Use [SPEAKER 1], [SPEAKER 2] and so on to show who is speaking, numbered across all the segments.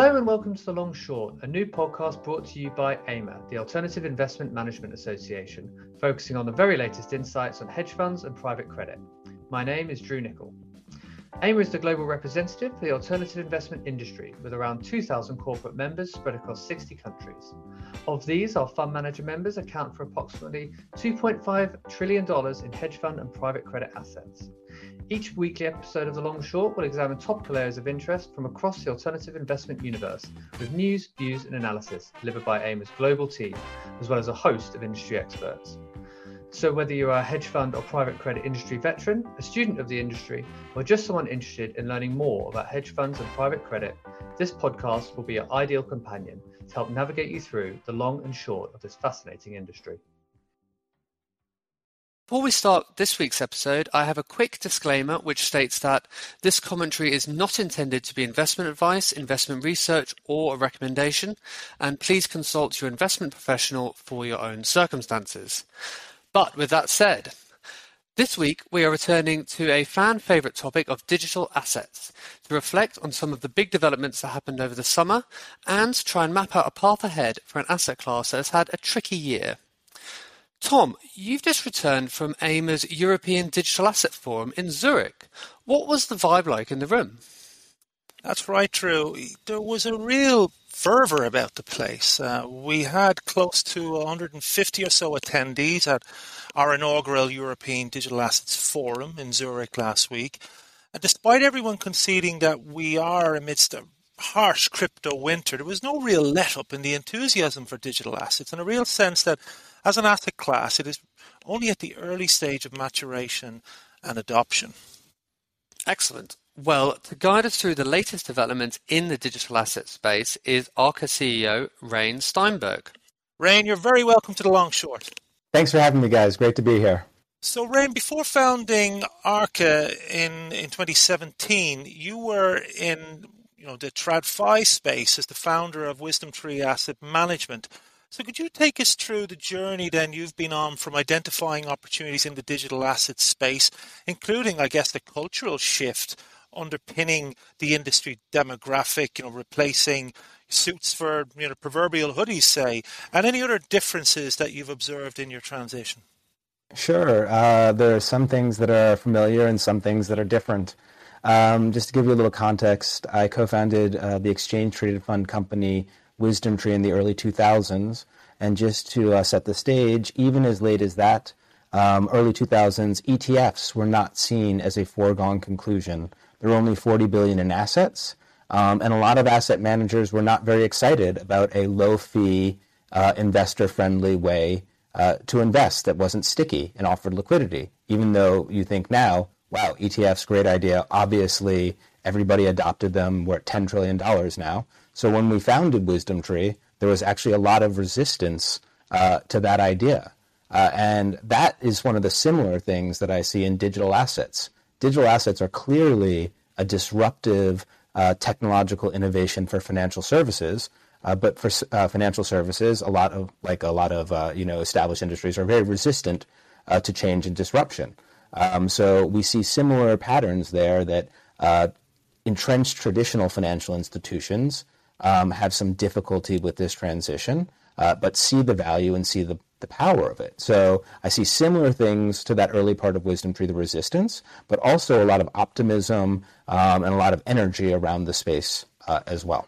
[SPEAKER 1] Hello and welcome to The Long Short, a new podcast brought to you by AIMA, the Alternative Investment Management Association, focusing on the very latest insights on hedge funds and private credit. My name is Drew Nicol. AIMA is the global representative for the alternative investment industry with around 2,000 corporate members spread across 60 countries. Of these, our fund manager members account for approximately $2.5 trillion in hedge fund and private credit assets. Each weekly episode of The Long Short will examine topical areas of interest from across the alternative investment universe with news, views, and analysis delivered by AIMA's global team, as well as a host of industry experts. So, whether you're a hedge fund or private credit industry veteran, a student of the industry, or just someone interested in learning more about hedge funds and private credit, this podcast will be your ideal companion to help navigate you through the long and short of this fascinating industry. Before we start this week's episode, I have a quick disclaimer which states that this commentary is not intended to be investment advice, investment research, or a recommendation, and please consult your investment professional for your own circumstances. But with that said, this week we are returning to a fan favourite topic of digital assets to reflect on some of the big developments that happened over the summer and try and map out a path ahead for an asset class that has had a tricky year. Tom, you've just returned from AIMA's European Digital Asset Forum in Zurich. What was the vibe like in the room?
[SPEAKER 2] That's right, Drew. There was a real fervor about the place. Uh, we had close to 150 or so attendees at our inaugural European Digital Assets Forum in Zurich last week. And despite everyone conceding that we are amidst a harsh crypto winter, there was no real let up in the enthusiasm for digital assets and a real sense that as an asset class, it is only at the early stage of maturation and adoption.
[SPEAKER 1] Excellent. Well, to guide us through the latest developments in the digital asset space is Arca CEO Rayne Steinberg.
[SPEAKER 2] Rayne, you're very welcome to the long short.
[SPEAKER 3] Thanks for having me, guys. Great to be here.
[SPEAKER 2] So, Rayne, before founding Arca in, in 2017, you were in you know the TradFi space as the founder of WisdomTree Asset Management. So, could you take us through the journey then you've been on from identifying opportunities in the digital asset space, including, I guess, the cultural shift underpinning the industry demographic, you know, replacing suits for you know proverbial hoodies, say, and any other differences that you've observed in your transition?
[SPEAKER 3] Sure. Uh, there are some things that are familiar and some things that are different. Um, just to give you a little context, I co-founded uh, the exchange-traded fund company WisdomTree in the early 2000s, and just to uh, set the stage, even as late as that, um, early 2000s, ETFs were not seen as a foregone conclusion. There were only 40 billion in assets, um, and a lot of asset managers were not very excited about a low-fee, uh, investor-friendly way uh, to invest that wasn't sticky and offered liquidity. Even though you think now, wow, ETFs, great idea. Obviously, everybody adopted them. We're at $10 trillion now. So when we founded WisdomTree, there was actually a lot of resistance uh, to that idea. Uh, and that is one of the similar things that I see in digital assets digital assets are clearly a disruptive uh, technological innovation for financial services. Uh, but for uh, financial services, a lot of like a lot of uh, you know established industries are very resistant uh, to change and disruption. Um, so we see similar patterns there that uh, entrenched traditional financial institutions um, have some difficulty with this transition, but see the value and see the the power of it. So I see similar things to that early part of WisdomTree, the resistance, but also a lot of optimism um, and a lot of energy around the space uh, as well.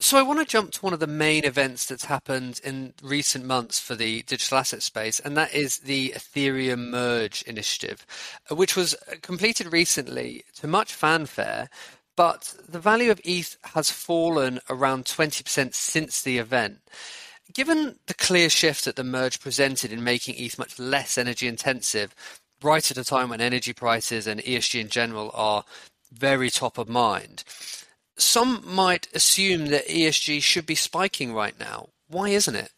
[SPEAKER 1] So I want to jump to one of the main events that's happened in recent months for the digital asset space, and that is the Ethereum Merge initiative, uh, which was completed recently to much fanfare. But the value of ETH has fallen around 20% since the event. Given the clear shift that the merge presented in making ETH much less energy intensive, right at a time when energy prices and ESG in general are very top of mind, some might assume that ETH should be spiking right now. Why isn't it?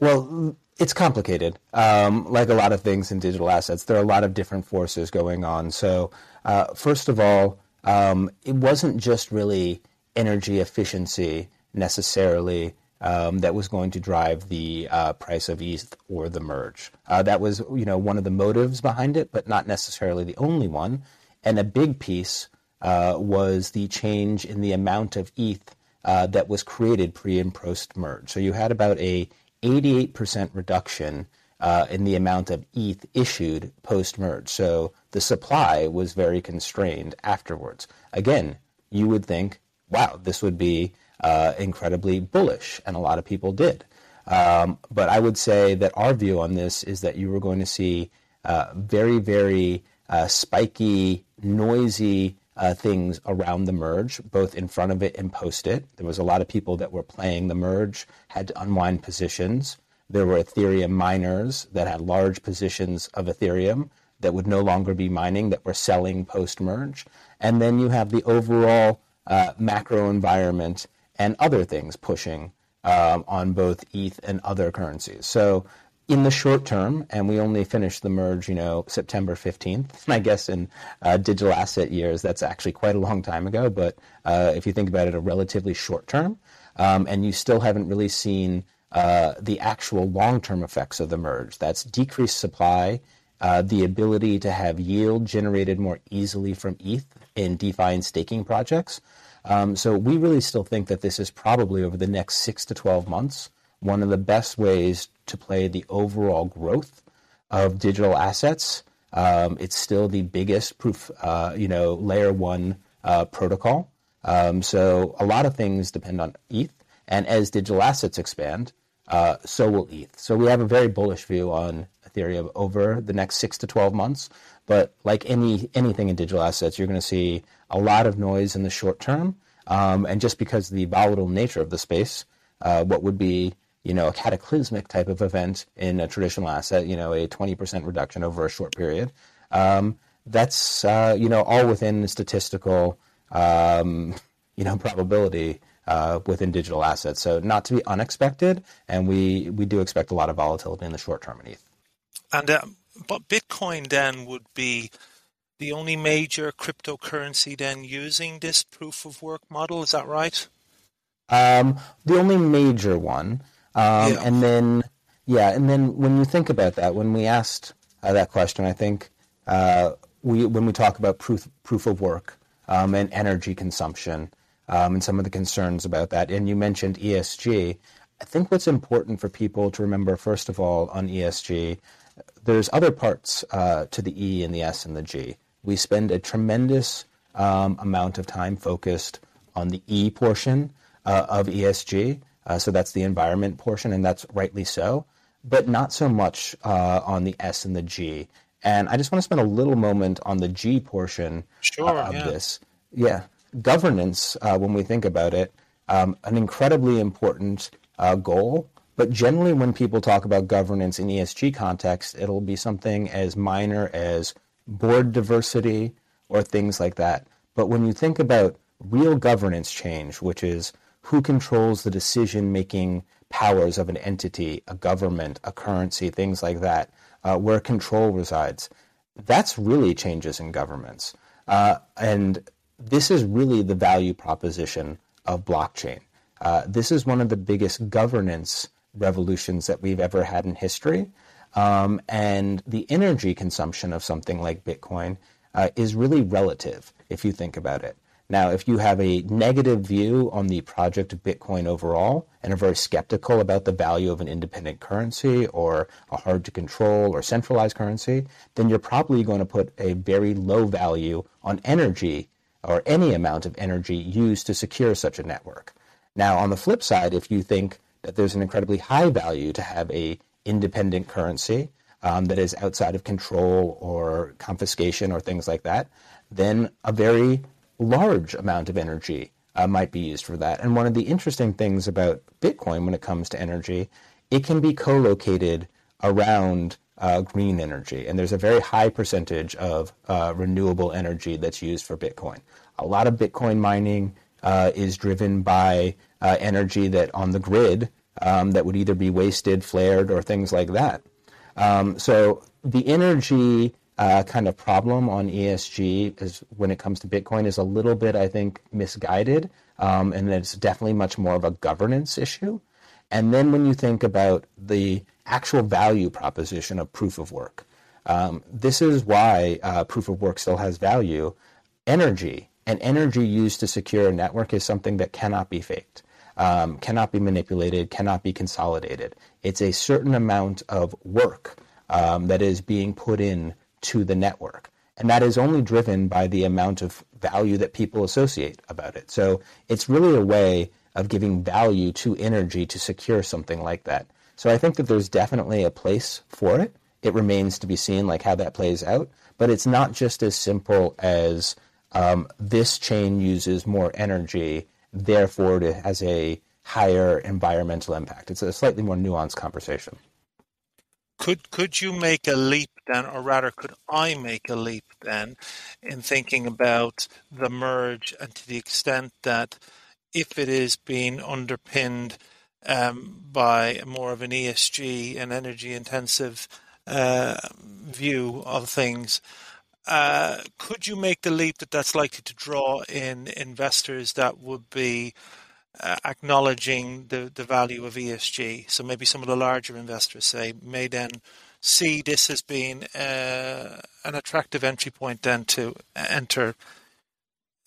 [SPEAKER 3] Well, it's complicated. Um, like a lot of things in digital assets, there are a lot of different forces going on. So, uh, first of all, um, it wasn't just really energy efficiency necessarily um, that was going to drive the uh, price of ETH or the merge. Uh, that was, you know, one of the motives behind it, but not necessarily the only one. And a big piece uh, was the change in the amount of ETH uh, that was created pre and post merge. So you had about a 88% reduction uh, in the amount of ETH issued post merge. So the supply was very constrained afterwards. Again, you would think, wow, this would be uh, incredibly bullish, and a lot of people did. Um, but I would say that our view on this is that you were going to see uh, very, very uh, spiky, noisy uh, things around the merge, both in front of it and post it. There was a lot of people that were playing the merge, had to unwind positions. There were Ethereum miners that had large positions of Ethereum that would no longer be mining that were selling post merge. And then you have the overall uh, macro environment and other things pushing um, on both ETH and other currencies. So in the short term, and we only finished the merge, you know, September 15th. And I guess in uh, digital asset years, that's actually quite a long time ago. But uh, if you think about it, a relatively short term, um, and you still haven't really seen uh, the actual long term effects of the merge. That's decreased supply, uh, the ability to have yield generated more easily from ETH in DeFi and staking projects. Um, so we really still think that this is probably over the next six to 12 months one of the best ways to play the overall growth of digital assets. Um, it's still the biggest proof, uh, you know, layer one uh, protocol. Um, so a lot of things depend on ETH, and as digital assets expand, uh, so will ETH. So we have a very bullish view on Ethereum over the next six to twelve months. But like any anything in digital assets, you're going to see a lot of noise in the short term, um, and just because the volatile nature of the space, uh, what would be you know, a cataclysmic type of event in a traditional asset, you know, a 20% reduction over a short period. Um, that's, uh, you know, all within the statistical, um, you know, probability uh, within digital assets. So not to be unexpected, and we, we do expect a lot of volatility in the short term in ETH.
[SPEAKER 2] And uh, but Bitcoin then would be the only major cryptocurrency then using this proof of work model. Is that right?
[SPEAKER 3] Um, the only major one. Um, yeah. And then, yeah, and then when you think about that, when we asked uh, that question, I think uh, we when we talk about proof proof of work um, and energy consumption um, and some of the concerns about that, and you mentioned ESG. I think what's important for people to remember, first of all, on ESG, there's other parts uh, to the E and the S and the G. We spend a tremendous um, amount of time focused on the E portion uh, of ESG, uh, so that's the environment portion, and that's rightly so, but not so much uh, on the S and the G. And I just want to spend a little moment on the G portion
[SPEAKER 2] sure,
[SPEAKER 3] uh, of
[SPEAKER 2] yeah.
[SPEAKER 3] this. Yeah, governance, uh, when we think about it, um, an incredibly important uh, goal. But generally, when people talk about governance in ESG context, it'll be something as minor as board diversity or things like that. But when you think about real governance change, which is who controls the decision making powers of an entity, a government, a currency, things like that, uh, where control resides. That's really changes in governments. Uh, and this is really the value proposition of blockchain. Uh, this is one of the biggest governance revolutions that we've ever had in history. Um, and the energy consumption of something like Bitcoin uh, is really relative if you think about it. Now, if you have a negative view on the project of Bitcoin overall and are very skeptical about the value of an independent currency or a hard to control or centralized currency, then you're probably going to put a very low value on energy or any amount of energy used to secure such a network. Now, on the flip side, if you think that there's an incredibly high value to have a independent currency um, that is outside of control or confiscation or things like that, then a very large amount of energy uh, might be used for that. And one of the interesting things about Bitcoin when it comes to energy, it can be co located around uh, green energy. And there's a very high percentage of uh, renewable energy that's used for Bitcoin. A lot of Bitcoin mining uh, is driven by uh, energy that on the grid um, that would either be wasted, flared, or things like that. Um, so the energy uh, kind of problem on ESG is when it comes to Bitcoin is a little bit, I think, misguided, um, and it's definitely much more of a governance issue. And then when you think about the actual value proposition of proof of work, um, this is why uh, proof of work still has value. Energy And energy used to secure a network is something that cannot be faked, um, cannot be manipulated, cannot be consolidated. It's a certain amount of work um, that is being put in to the network. And that is only driven by the amount of value that people associate about it. So it's really a way of giving value to energy to secure something like that. So I think that there's definitely a place for it. It remains to be seen like how that plays out, but it's not just as simple as um, this chain uses more energy, therefore it has a higher environmental impact. It's a slightly more nuanced conversation.
[SPEAKER 2] Could could you make a leap then, or rather, could I make a leap then, in thinking about the merge, and to the extent that if it is being underpinned um, by more of an ESG and energy intensive uh, view of things, uh, could you make the leap that that's likely to draw in investors that would be uh, acknowledging the, the value of ESG? So maybe some of the larger investors say may then see this as being uh, an attractive entry point then to enter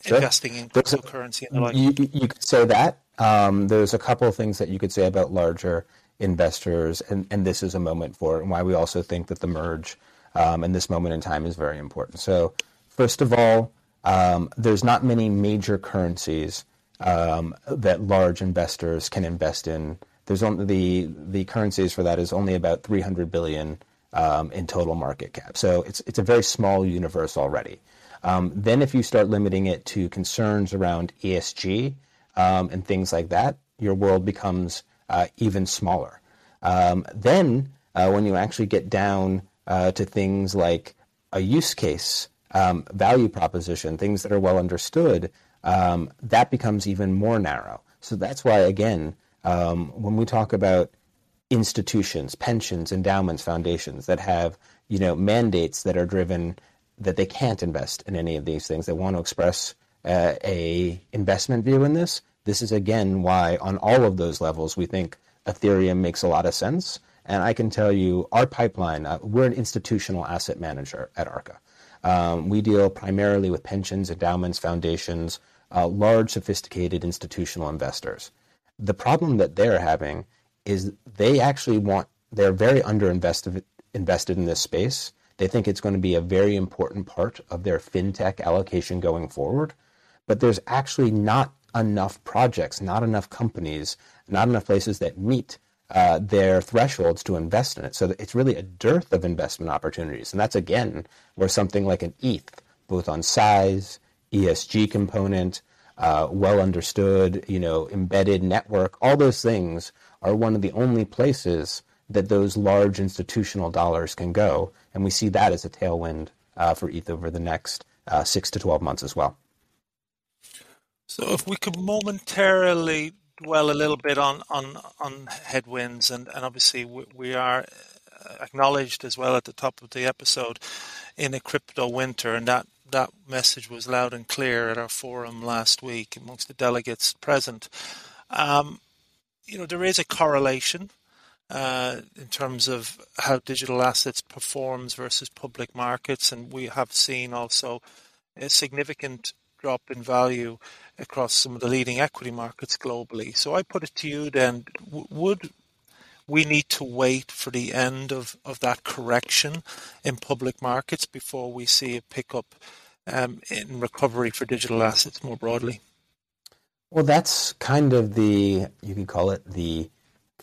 [SPEAKER 2] sure. investing in There's cryptocurrency and the like.
[SPEAKER 3] You, you could say that. Um, there's a couple of things that you could say about larger investors, and, and this is a moment for it, and why we also think that the merge um, in this moment in time is very important. So, first of all, um, there's not many major currencies um, that large investors can invest in. There's only the the currencies for that is only about 300 billion um, in total market cap. So it's it's a very small universe already. Um, then if you start limiting it to concerns around ESG um, and things like that, your world becomes uh, even smaller. Um, then uh, when you actually get down uh, to things like a use case, um, value proposition, things that are well understood, um, that becomes even more narrow. So that's why, again, um, when we talk about institutions, pensions, endowments, foundations that have you know mandates that are driven that they can't invest in any of these things. They want to express uh, a investment view in this. This is again why on all of those levels we think Ethereum makes a lot of sense. And I can tell you, our pipeline, uh, we're an institutional asset manager at Arca. Um, we deal primarily with pensions, endowments, foundations, uh, large, sophisticated institutional investors. The problem that they're having is they actually want, they're very underinvested invested in this space. They think it's going to be a very important part of their fintech allocation going forward. But there's actually not enough projects, not enough companies, not enough places that meet uh, their thresholds to invest in it. So it's really a dearth of investment opportunities. And that's again where something like an ETH, both on size, ESG component, uh, well understood, you know, embedded network, all those things are one of the only places that those large institutional dollars can go. And we see that as a tailwind uh, for ETH over the next uh, six to 12 months as well.
[SPEAKER 2] So if we could momentarily dwell a little bit on on on headwinds, and and obviously we, we are acknowledged as well at the top of the episode in a crypto winter, and that that message was loud and clear at our forum last week amongst the delegates present. Um, you know, there is a correlation uh, in terms of how digital assets performs versus public markets, and we have seen also a significant drop in value across some of the leading equity markets globally. So I put it to you then, would we need to wait for the end of, of that correction in public markets before we see a pickup um, in recovery for digital assets more broadly?
[SPEAKER 3] Well, that's kind of the, you could call it the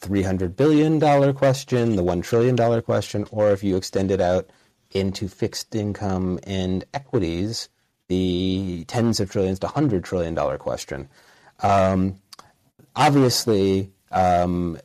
[SPEAKER 3] $300 billion question, the $1 trillion question, or if you extend it out into fixed income and equities, the tens of trillions to hundred trillion dollar question. Um, obviously, um,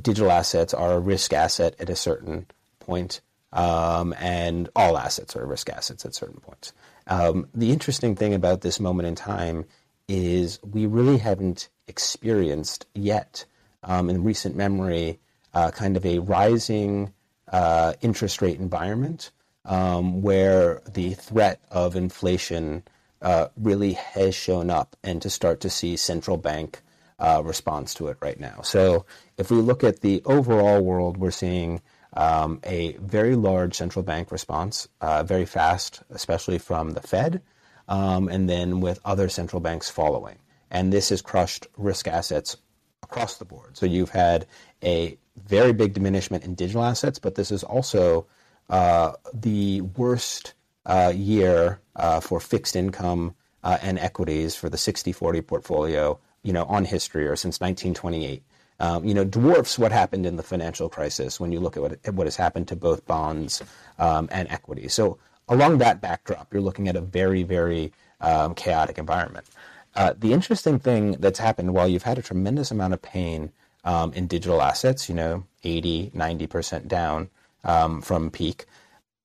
[SPEAKER 3] digital assets are a risk asset at a certain point, um, and all assets are risk assets at certain points. Um, the interesting thing about this moment in time is we really haven't experienced yet um, in recent memory uh, kind of a rising uh, interest rate environment um, where the threat of inflation uh, really has shown up and to start to see central bank uh, response to it right now. So if we look at the overall world, we're seeing um, a very large central bank response, uh, very fast, especially from the Fed. um, and then with other central banks following. And this has crushed risk assets across the board. So you've had a very big diminishment in digital assets, but this is also uh, the worst uh, year uh, for fixed income uh, and equities for the 60-40 portfolio, you know, on history or since 1928. Um, you know, dwarfs what happened in the financial crisis when you look at what, at what has happened to both bonds um, and equities. So along that backdrop, you're looking at a very, very um, chaotic environment. Uh, the interesting thing that's happened while you've had a tremendous amount of pain um, in digital assets, you know, 80, 90% down um, from peak,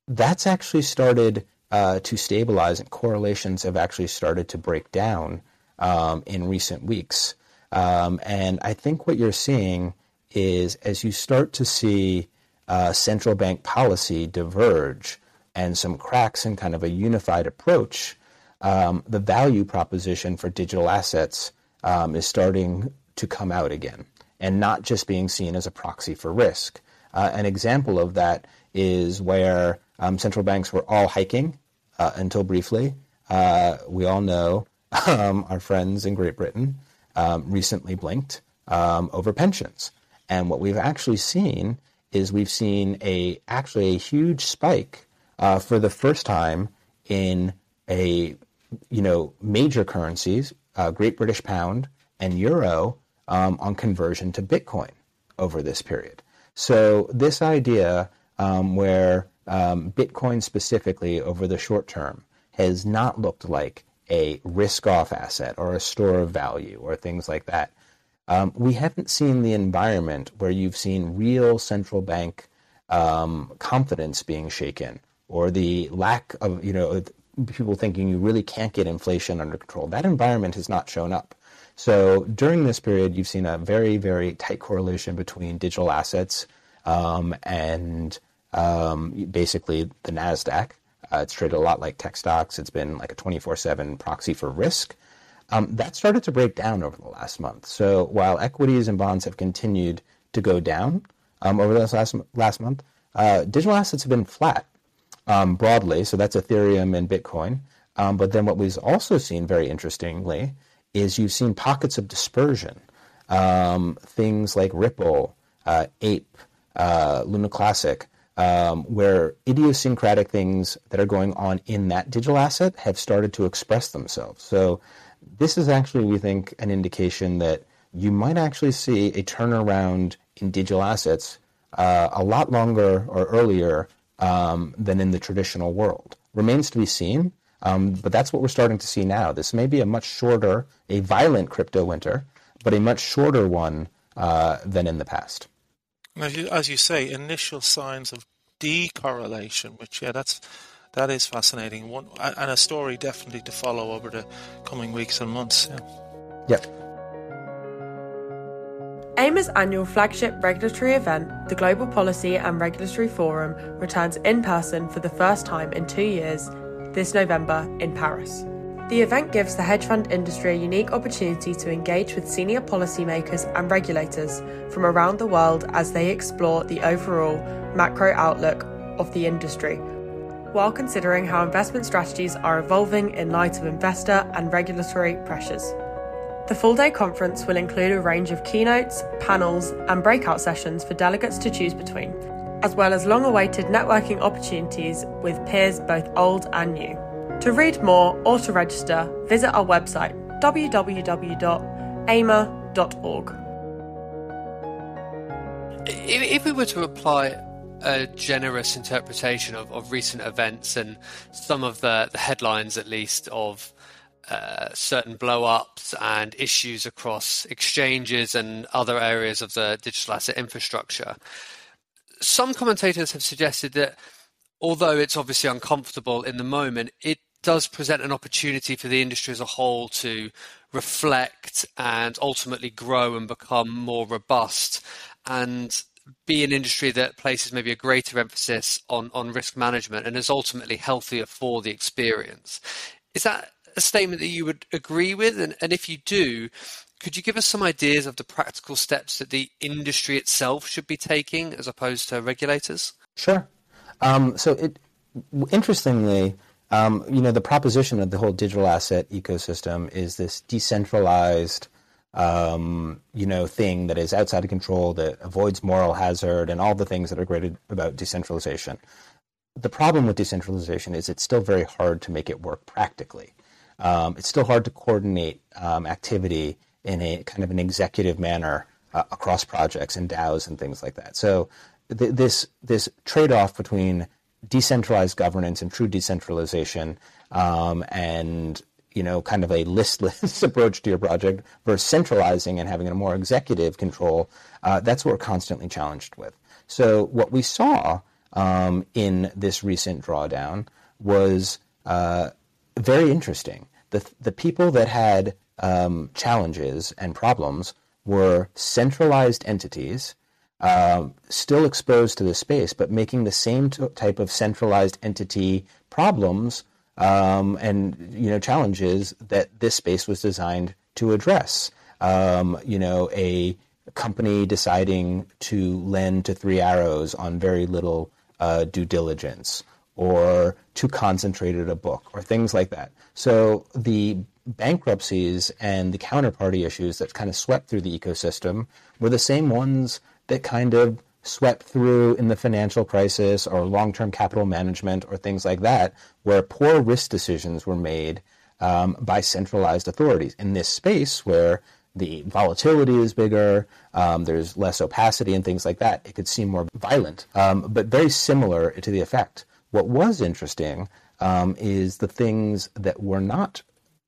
[SPEAKER 3] that's actually started uh, to stabilize and correlations have actually started to break down um, in recent weeks. Um, and I think what you're seeing is as you start to see uh, central bank policy diverge and some cracks in kind of a unified approach, um, the value proposition for digital assets um, is starting to come out again and not just being seen as a proxy for risk. Uh, an example of that is where um, central banks were all hiking uh, until briefly. Uh, we all know um, our friends in Great Britain um, recently blinked um, over pensions. And what we've actually seen is we've seen a actually a huge spike uh, for the first time in a you know major currencies, uh, Great British Pound and Euro, um, on conversion to Bitcoin over this period. So this idea um, where um, Bitcoin specifically over the short term has not looked like a risk off asset or a store of value or things like that. Um, we haven't seen the environment where you've seen real central bank um, confidence being shaken or the lack of, you know, people thinking you really can't get inflation under control. That environment has not shown up. So during this period, you've seen a very, very tight correlation between digital assets um, and um, basically the NASDAQ. Uh, it's traded a lot like tech stocks. It's been like a 24 7 proxy for risk. Um, that started to break down over the last month. So while equities and bonds have continued to go down um, over this last, last month, uh, digital assets have been flat um, broadly. So that's Ethereum and Bitcoin. Um, but then what we've also seen, very interestingly, is you've seen pockets of dispersion. Um, things like Ripple, uh, Ape, uh, Luna Classic, um, where idiosyncratic things that are going on in that digital asset have started to express themselves. So this is actually, we think, an indication that you might actually see a turnaround in digital assets uh, a lot longer or earlier um, than in the traditional world. Remains to be seen, um, but that's what we're starting to see now. This may be a much shorter, a violent crypto winter, but a much shorter one uh, than in the past.
[SPEAKER 2] As you, as you say, initial signs of decorrelation, which yeah, that's that is fascinating. One and a story definitely to follow over the coming weeks and months. Yeah.
[SPEAKER 3] Yep.
[SPEAKER 4] AIMA's annual flagship regulatory event, the Global Policy and Regulatory Forum, returns in person for the first time in two years this November in Paris. The event gives the hedge fund industry a unique opportunity to engage with senior policymakers and regulators from around the world as they explore the overall macro outlook of the industry, while considering how investment strategies are evolving in light of investor and regulatory pressures. The full day conference will include a range of keynotes, panels, and breakout sessions for delegates to choose between, as well as long awaited networking opportunities with peers both old and new. To read more or to register, visit our website www.aima.org.
[SPEAKER 5] If we were to apply a generous interpretation of, of recent events and some of the, the headlines, at least, of uh, certain blow ups and issues across exchanges and other areas of the digital asset infrastructure, some commentators have suggested that although it's obviously uncomfortable in the moment, it does present an opportunity for the industry as a whole to reflect and ultimately grow and become more robust and be an industry that places maybe a greater emphasis on, on risk management and is ultimately healthier for the experience. Is that a statement that you would agree with? And, and if you do, could you give us some ideas of the practical steps that the industry itself should be taking as opposed to regulators?
[SPEAKER 3] Sure. Um, so, it, interestingly, um, you know, the proposition of the whole digital asset ecosystem is this decentralized, um, you know, thing that is outside of control, that avoids moral hazard, and all the things that are great about decentralization. The problem with decentralization is it's still very hard to make it work practically. Um, it's still hard to coordinate um, activity in a kind of an executive manner uh, across projects and DAOs and things like that. So th- this this trade off between decentralized governance and true decentralization um, and you know kind of a listless approach to your project versus centralizing and having a more executive control uh, that's what we're constantly challenged with. So what we saw um, in this recent drawdown was uh, very interesting. The, the people that had um, challenges and problems were centralized entities um, still exposed to the space, but making the same t- type of centralized entity problems um, and you know challenges that this space was designed to address. Um, you know, a company deciding to lend to Three Arrows on very little uh, due diligence, or too concentrated a book, or things like that. So the bankruptcies and the counterparty issues that kind of swept through the ecosystem were the same ones that kind of swept through in the financial crisis or long term capital management or things like that, where poor risk decisions were made um, by centralized authorities. In this space where the volatility is bigger, um, there's less opacity and things like that, it could seem more violent, um, but very similar to the effect. What was interesting um, is the things that were not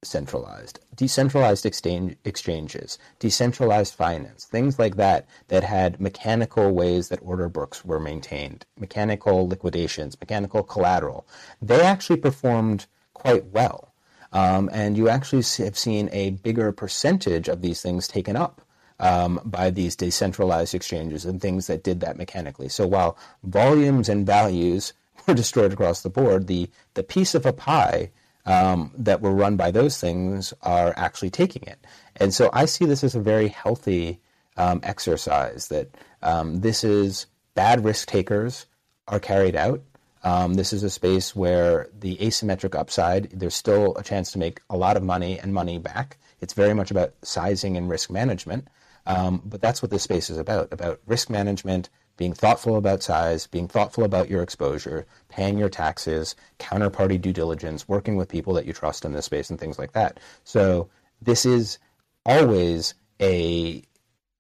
[SPEAKER 3] centralized, decentralized exchange, exchanges, decentralized finance, things like that, that had mechanical ways that order books were maintained, mechanical liquidations, mechanical collateral. They actually performed quite well. Um, and you actually have seen a bigger percentage of these things taken up um, by these decentralized exchanges and things that did that mechanically. So while volumes and values were destroyed across the board, the, the piece of a pie um, that were run by those things are actually taking it. And so I see this as a very healthy um, exercise that um, this is bad risk takers are carried out. Um, this is a space where the asymmetric upside, there's still a chance to make a lot of money and money back. It's very much about sizing and risk management. Um, but that's what this space is about about risk management, being thoughtful about size, being thoughtful about your exposure, paying your taxes, counterparty due diligence, working with people that you trust in this space, and things like that. So this is always a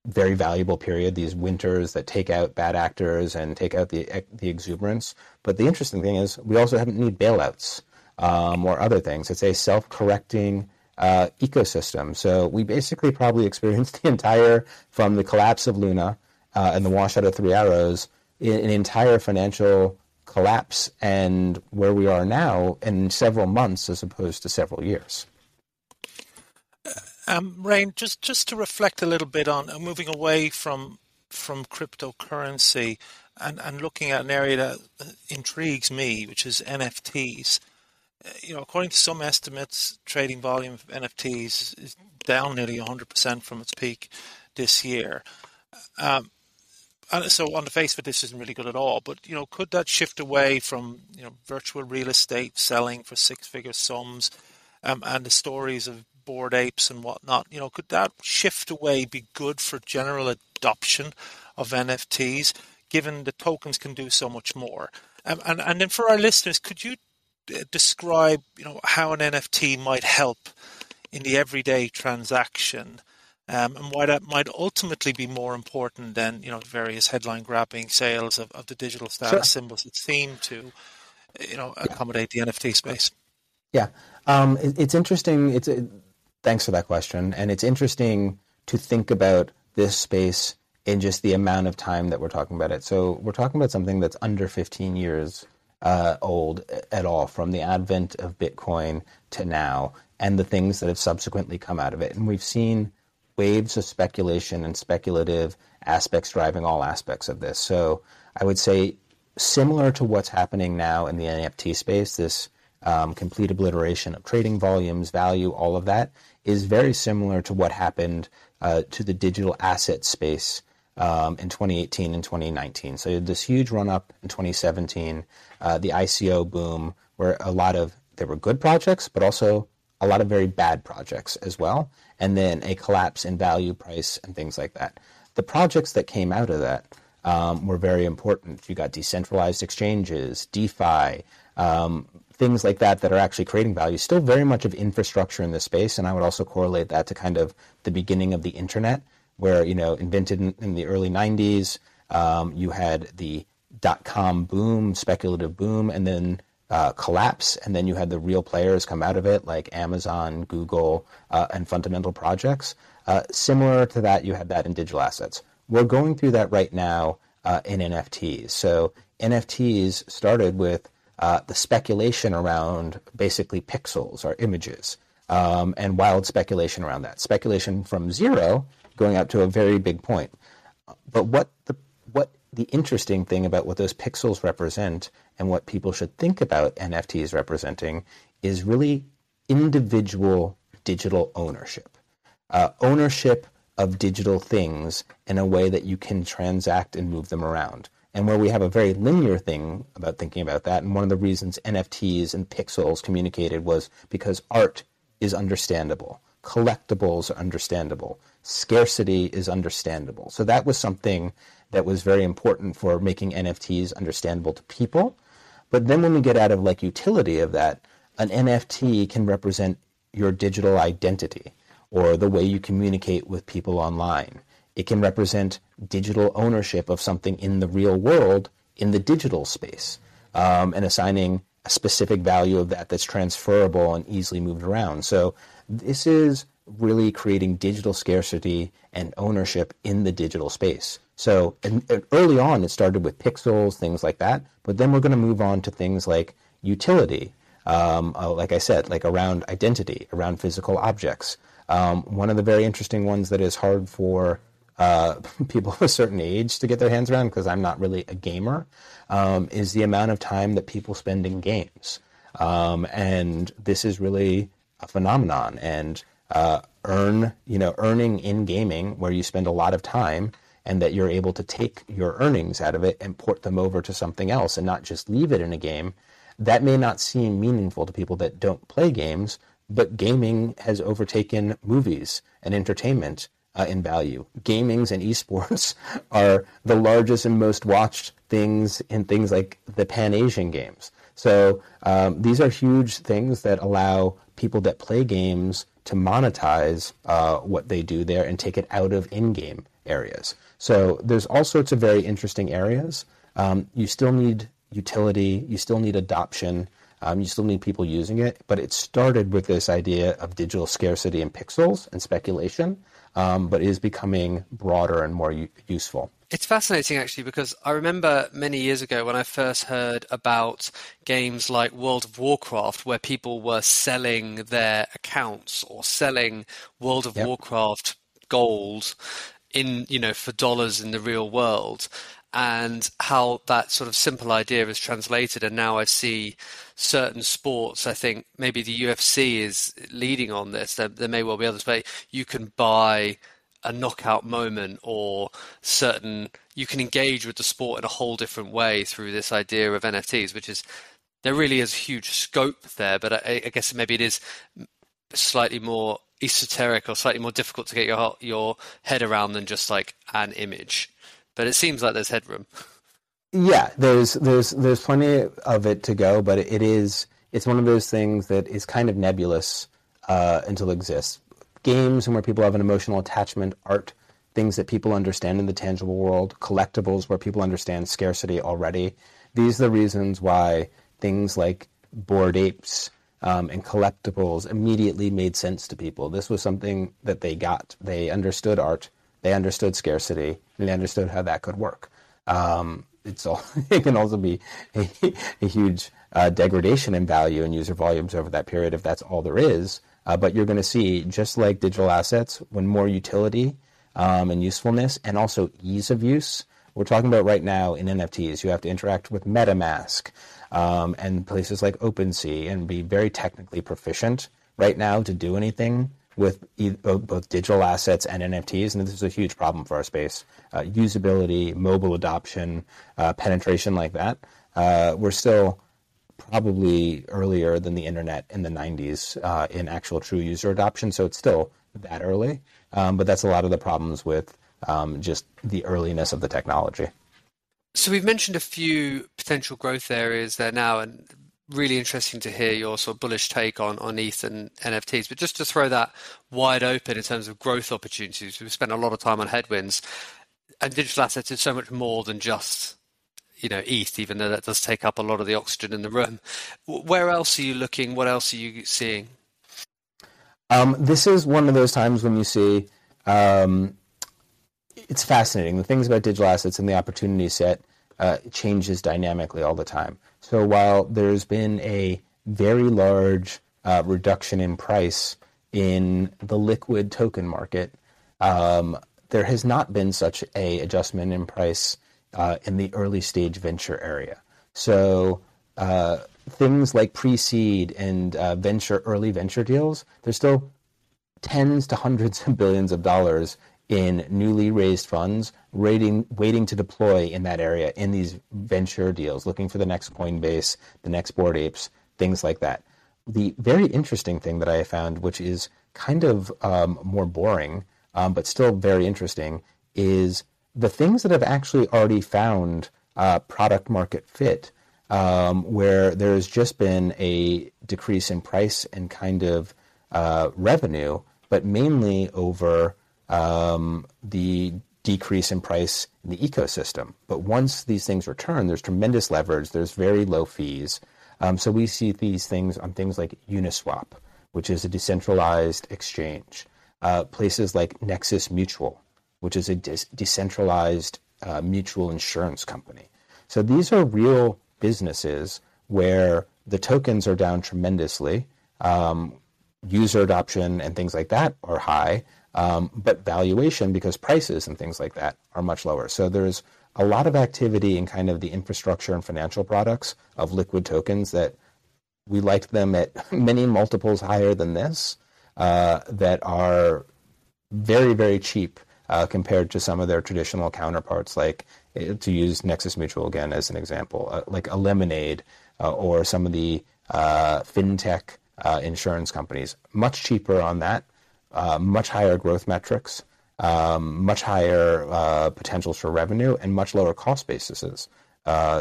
[SPEAKER 3] very valuable period. These winters that take out bad actors and take out the the exuberance. But the interesting thing is, we also haven't need bailouts um, or other things. It's a self-correcting uh, ecosystem. So we basically probably experienced the entire from the collapse of Luna uh, and the washout of Three Arrows, an entire financial collapse and where we are now in several months as opposed to several years.
[SPEAKER 2] Um, Rayne, just just to reflect a little bit on uh, moving away from from cryptocurrency and, and looking at an area that uh, intrigues me, which is NFTs. Uh, you know, according to some estimates, trading volume of NFTs is down nearly 100% from its peak this year. Um, so on the face of it, this isn't really good at all. But you know, could that shift away from you know virtual real estate selling for six-figure sums, um, and the stories of bored apes and whatnot? You know, could that shift away be good for general adoption of NFTs, given the tokens can do so much more? Um, and and then for our listeners, could you uh, describe you know how an NFT might help in the everyday transaction? Um, and why that might ultimately be more important than you know various headline grabbing sales of, of the digital status sure. symbols that seem to you know accommodate the NFT space.
[SPEAKER 3] Yeah, um, it, it's interesting. It's a, thanks for that question, and it's interesting to think about this space in just the amount of time that we're talking about it. So we're talking about something that's under 15 years uh, old at all, from the advent of Bitcoin to now, and the things that have subsequently come out of it. And we've seen waves of speculation and speculative aspects driving all aspects of this. So I would say similar to what's happening now in the NFT space, this um, complete obliteration of trading volumes, value, all of that is very similar to what happened uh, to the digital asset space um, in 2018 and 2019. So this huge run up in 2017, uh, the ICO boom, where a lot of there were good projects, but also a lot of very bad projects as well, and then a collapse in value, price, and things like that. The projects that came out of that um, were very important. You got decentralized exchanges, DeFi, um, things like that that are actually creating value. Still very much of infrastructure in this space, and I would also correlate that to kind of the beginning of the internet, where you know invented in, in the early '90s. Um, you had the dot com boom, speculative boom, and then uh, collapse, and then you had the real players come out of it, like Amazon, Google, uh, and fundamental projects. Uh, similar to that, you had that in digital assets. We're going through that right now uh, in NFTs. So NFTs started with uh, the speculation around basically pixels or images um, and wild speculation around that. Speculation from zero going up to a very big point. But what the the interesting thing about what those pixels represent and what people should think about NFTs representing is really individual digital ownership. Uh, ownership of digital things in a way that you can transact and move them around. And where we have a very linear thing about thinking about that, and one of the reasons NFTs and pixels communicated was because art is understandable, collectibles are understandable, scarcity is understandable. So that was something that was very important for making NFTs understandable to people. But then when we get out of like utility of that, an NFT can represent your digital identity or the way you communicate with people online. It can represent digital ownership of something in the real world in the digital space um, and assigning a specific value of that that's transferable and easily moved around. So this is really creating digital scarcity and ownership in the digital space. So and, and early on, it started with pixels, things like that. But then we're going to move on to things like utility, um, uh, like I said, like around identity, around physical objects. Um, one of the very interesting ones that is hard for uh, people of a certain age to get their hands around, because I'm not really a gamer, um, is the amount of time that people spend in games. Um, and this is really a phenomenon. And uh, earn, you know, earning in gaming, where you spend a lot of time, and that you're able to take your earnings out of it and port them over to something else, and not just leave it in a game. That may not seem meaningful to people that don't play games, but gaming has overtaken movies and entertainment uh, in value. Gamings and esports are the largest and most watched things in things like the Pan Asian Games. So um, these are huge things that allow people that play games to monetize uh, what they do there and take it out of in-game areas. So there's all sorts of very interesting areas. Um, you still need utility. You still need adoption. Um, you still need people using it, but it started with this idea of digital scarcity and pixels and speculation, um, but is becoming broader and more u- useful.
[SPEAKER 5] It's fascinating actually because I remember many years ago when I first heard about games like World of Warcraft where people were selling their accounts or selling World of yep. Warcraft gold in you know for dollars in the real world and how that sort of simple idea is translated. And now I see certain sports, I think maybe the UFC is leading on this. There, there may well be others, but you can buy a knockout moment or certain, you can engage with the sport in a whole different way through this idea of NFTs, which is, there really is huge scope there, but I, I guess maybe it is slightly more esoteric or slightly more difficult to get your your head around than just like an image but it seems like there's headroom.
[SPEAKER 3] Yeah, there's there's there's plenty of it to go, but it is it's one of those things that is kind of nebulous uh, until it exists. Games and where people have an emotional attachment, art, things that people understand in the tangible world, collectibles where people understand scarcity already. These are the reasons why things like bored apes um, and collectibles immediately made sense to people. This was something that they got. They understood art they understood scarcity and they understood how that could work. Um, it's all, it can also be a, a huge uh, degradation in value and user volumes over that period if that's all there is. Uh, but you're going to see, just like digital assets, when more utility um, and usefulness and also ease of use. We're talking about right now in NFTs, you have to interact with MetaMask um, and places like OpenSea and be very technically proficient right now to do anything with both digital assets and NFTs, and this is a huge problem for our space. Uh, usability, mobile adoption, uh, penetration like that. Uh, we're still probably earlier than the internet in the 90s uh, in actual true user adoption. So it's still that early, um, but that's a lot of the problems with um, just the earliness of the technology.
[SPEAKER 5] So we've mentioned a few potential growth areas there now, and really interesting to hear your sort of bullish take on, on ETH and NFTs. But just to throw that wide open in terms of growth opportunities, we've spent a lot of time on headwinds, and digital assets is so much more than just you know ETH, even though that does take up a lot of the oxygen in the room. Where else are you looking? What else are you seeing?
[SPEAKER 3] Um, this is one of those times when you see um, it's fascinating. The things about digital assets and the opportunity set uh, changes dynamically all the time. So while there's been a very large uh, reduction in price in the liquid token market, um, there has not been such a adjustment in price uh, in the early stage venture area. So uh, things like pre-seed and uh, venture early venture deals, there's still tens to hundreds of billions of dollars in newly raised funds waiting, waiting to deploy in that area in these venture deals, looking for the next Coinbase, the next Bored Apes, things like that. The very interesting thing that I found, which is kind of um, more boring, um, but still very interesting, is the things that have actually already found uh, product market fit, um, where there's just been a decrease in price and kind of uh, revenue, but mainly over um, the decrease in price in the ecosystem. But once these things return, there's tremendous leverage, there's very low fees. Um, so we see these things on things like Uniswap, which is a decentralized exchange, uh, places like Nexus Mutual, which is a de- decentralized uh, mutual insurance company. So these are real businesses where the tokens are down tremendously. Um, user adoption and things like that are high, um, but valuation, because prices and things like that are much lower. So there's a lot of activity in kind of the infrastructure and financial products of liquid tokens that we liked them at many multiples higher than this uh, that are very, very cheap uh, compared to some of their traditional counterparts, like uh, to use Nexus Mutual again as an example, uh, like a Lemonade uh, or some of the uh, fintech insurance companies. Much cheaper on that, much higher growth metrics, um, much higher potentials for revenue, and much lower cost bases.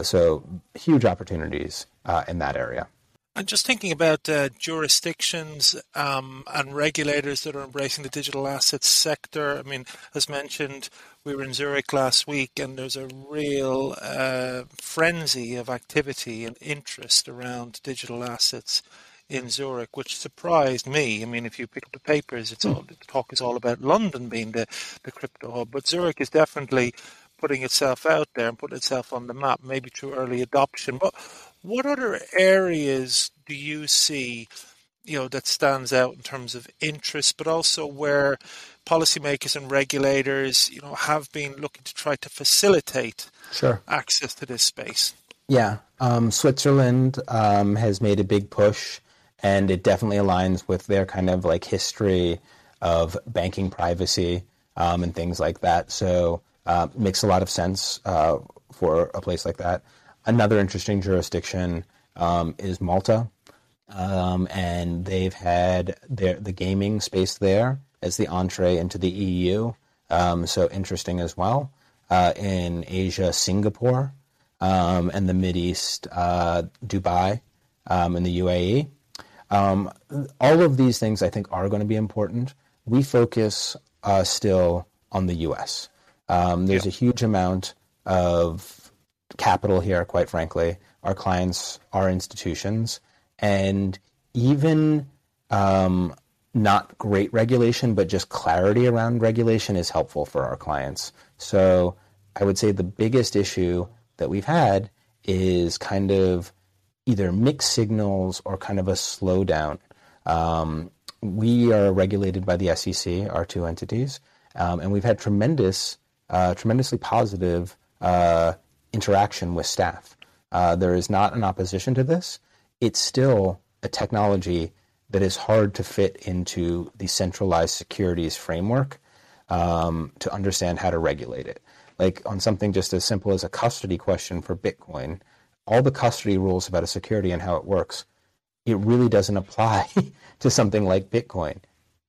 [SPEAKER 3] so huge opportunities in that area.
[SPEAKER 2] I'm just thinking about uh, jurisdictions um, and regulators that are embracing the digital assets sector. I mean, as mentioned, we were in Zurich last week, and there's a real uh, frenzy of activity and interest around digital assets in Zurich, which surprised me. I mean, if you pick up the papers, it's all the talk is all about London being the, the crypto hub, but Zurich is definitely putting itself out there and putting itself on the map, maybe through early adoption. But what other areas do you see, you know, that stands out in terms of interest, but also where policymakers and regulators, you know, have been looking to try to facilitate
[SPEAKER 3] sure.
[SPEAKER 2] access to this space?
[SPEAKER 3] Yeah, um, Switzerland um, has made a big push, and it definitely aligns with their kind of like history of banking privacy um, and things like that. So uh, makes a lot of sense uh, for a place like that. Another interesting jurisdiction um, is Malta, um, and they've had their, the gaming space there as the entree into the EU. Um, so interesting as well. Uh, in Asia, Singapore, um, and the Mid East, uh, Dubai, and the UAE. Um, all of these things I think are going to be important. We focus uh, still on the U.S. there's a huge amount of capital here, quite frankly. Our clients are institutions, and even um, not great regulation, but just clarity around regulation is helpful for our clients. So I would say the biggest issue that we've had is kind of either mixed signals or kind of a slowdown. Um, we are regulated by the SEC, our two entities, um, and we've had tremendous, uh, tremendously positive uh, interaction with staff. Uh, there is not an opposition to this. It's still a technology that is hard to fit into the centralized securities framework um, to understand how to regulate it. Like on something just as simple as a custody question for Bitcoin, all the custody rules about a security and how it works, it really doesn't apply to something like Bitcoin.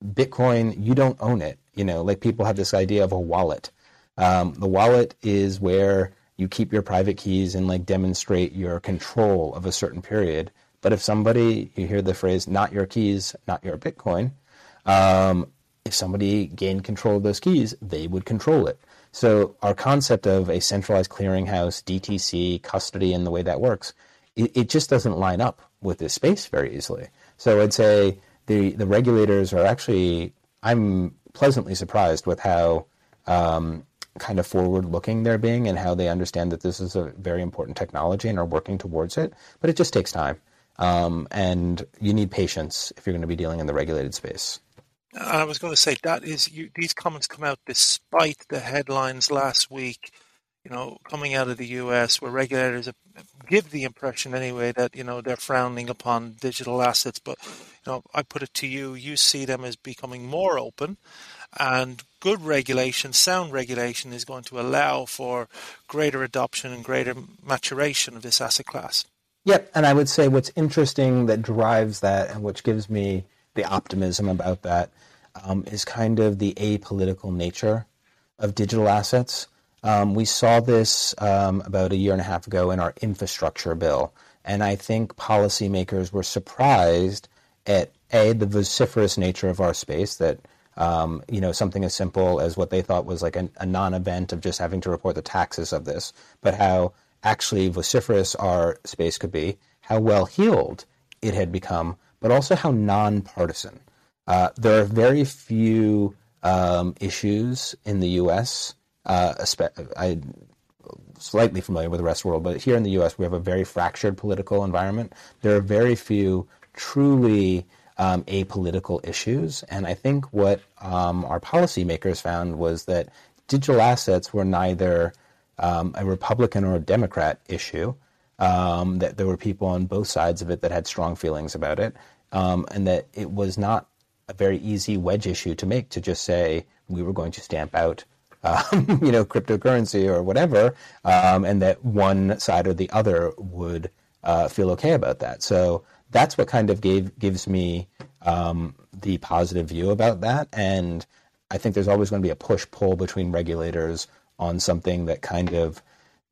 [SPEAKER 3] Bitcoin, you don't own it. You know, like people have this idea of a wallet. Um, the wallet is where you keep your private keys and like demonstrate your control of a certain period. But if somebody, you hear the phrase, not your keys, not your Bitcoin, um, if somebody gained control of those keys, they would control it. So our concept of a centralized clearinghouse, DTC, custody, and the way that works, it, it just doesn't line up with this space very easily. So I'd say the, the regulators are actually, I'm pleasantly surprised with how um, kind of forward looking they're being and how they understand that this is a very important technology and are working towards it. But it just takes time. Um, and you need patience if you're going to be dealing in the regulated space.
[SPEAKER 2] I was going to say that is you, these comments come out despite the headlines last week, you know, coming out of the U.S. where regulators give the impression anyway that you know they're frowning upon digital assets. But you know, I put it to you: you see them as becoming more open, and good regulation, sound regulation, is going to allow for greater adoption and greater maturation of this asset class.
[SPEAKER 3] Yep, and I would say what's interesting that drives that and which gives me the optimism about that um, is kind of the apolitical nature of digital assets. Um, we saw this um, about a year and a half ago in our infrastructure bill, and I think policymakers were surprised at a the vociferous nature of our space that um, you know, something as simple as what they thought was like a, a non-event of just having to report the taxes of this, but how actually vociferous our space could be, how well heeled it had become, but also how nonpartisan. Uh, there are very few um, issues in the U.S. Uh, I'm slightly familiar with the rest of the world, but here in the U.S. we have a very fractured political environment. There are very few truly um, apolitical issues, and I think what um, our policymakers found was that digital assets were neither um, a Republican or a Democrat issue. Um, that there were people on both sides of it that had strong feelings about it, um, and that it was not a very easy wedge issue to make to just say we were going to stamp out, um, you know, cryptocurrency or whatever, um, and that one side or the other would uh, feel okay about that. So that's what kind of gave gives me um, the positive view about that, and I think there's always going to be a push pull between regulators on something that kind of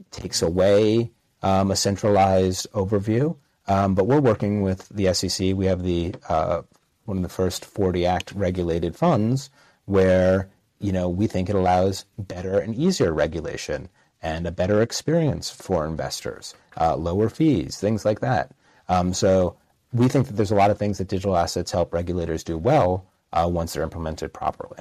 [SPEAKER 3] takes away um, a centralized overview. Um, but we're working with the SEC. We have the uh, one of the first 40 Act regulated funds where you know we think it allows better and easier regulation and a better experience for investors, uh, lower fees, things like that. Um, so we think that there's a lot of things that digital assets help regulators do well uh, once they're implemented properly.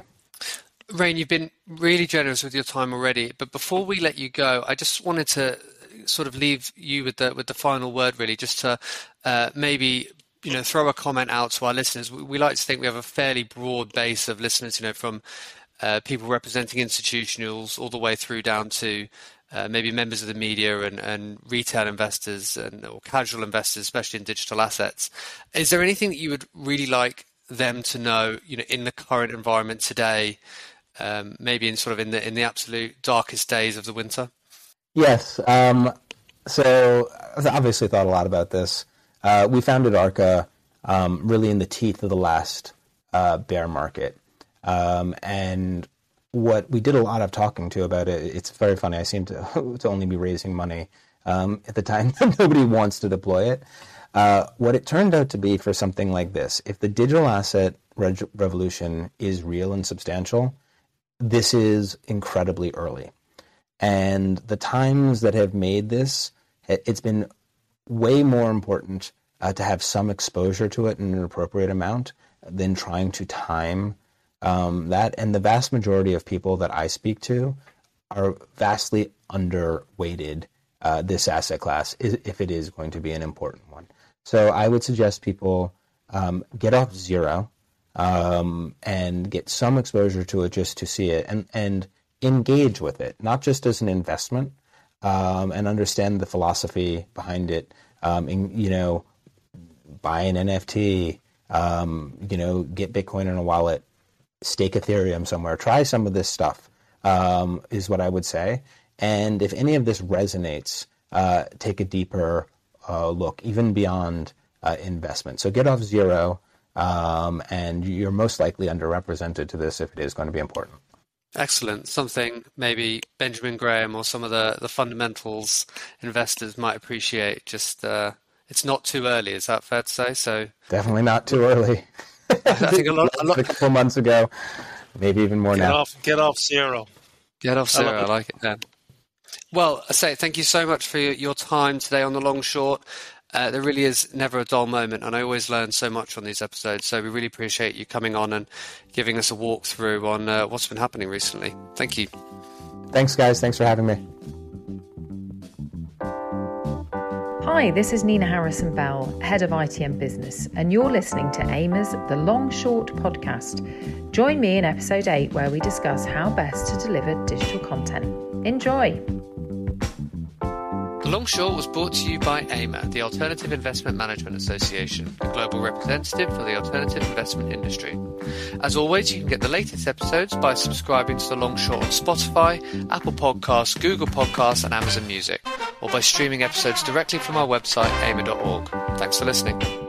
[SPEAKER 5] Rayne, you've been really generous with your time already, but before we let you go, I just wanted to sort of leave you with the with the final word, really, just to uh, maybe you know throw a comment out to our listeners. We, we, like to think we have a fairly broad base of listeners, you know, from uh, people representing institutionals all the way through down to uh, maybe members of the media and, and retail investors and or casual investors, especially in digital assets. Is there anything that you would really like them to know, you know, in the current environment today um, maybe in sort of in the in the absolute darkest days of the winter?
[SPEAKER 3] Yes. Um, so I obviously thought a lot about this. Uh, we founded Arca um, really in the teeth of the last uh, bear market, um, and what we did a lot of talking to about it. It's very funny. I seem to to only be raising money um, at the time that nobody wants to deploy it. Uh, what it turned out to be for something like this, if the digital asset re- revolution is real and substantial, this is incredibly early. And the times that have made this, it's been way more important uh, to have some exposure to it in an appropriate amount than trying to time um, that. And the vast majority of people that I speak to are vastly underweighted uh, this asset class if it is going to be an important one. So I would suggest people um, get off zero um, and get some exposure to it just to see it and, and engage with it, not just as an investment, um, and understand the philosophy behind it. Um, and, you know, buy an NFT, um, you know, get Bitcoin in a wallet, stake Ethereum somewhere, try some of this stuff, um, is what I would say. And if any of this resonates, uh, take a deeper uh, look, even beyond uh, investment. So get off zero, um, and you're most likely underrepresented to this if it is going to be important.
[SPEAKER 5] Excellent. Something maybe Benjamin Graham or some of the, the fundamentals investors might appreciate. Just uh, it's not too early. Is that fair to say? So
[SPEAKER 3] definitely not too early.
[SPEAKER 5] I think a lot, a, lot,
[SPEAKER 3] a couple months ago, maybe even more
[SPEAKER 2] get
[SPEAKER 3] now.
[SPEAKER 2] Off, get off zero.
[SPEAKER 5] Get off zero. I, I like it. Yeah. Well, I say thank you so much for your time today on the long short. Uh, there really is never a dull moment, and I always learn so much on these episodes. So we really appreciate you coming on and giving us a walkthrough on uh, what's been happening recently. Thank you.
[SPEAKER 3] Thanks, guys. Thanks for having me.
[SPEAKER 6] Hi, this is Nina Harrison Bell, Head of ITM Business, and you're listening to AIMA's The Long Short podcast. Join me in episode 8, where we discuss how best to deliver digital content. Enjoy!
[SPEAKER 5] The Long Short was brought to you by AIMA, the Alternative Investment Management Association, the global representative for the alternative investment industry. As always, you can get the latest episodes by subscribing to The Long Short on Spotify, Apple Podcasts, Google Podcasts, and Amazon Music, or by streaming episodes directly from our website, aima.org. Thanks for listening.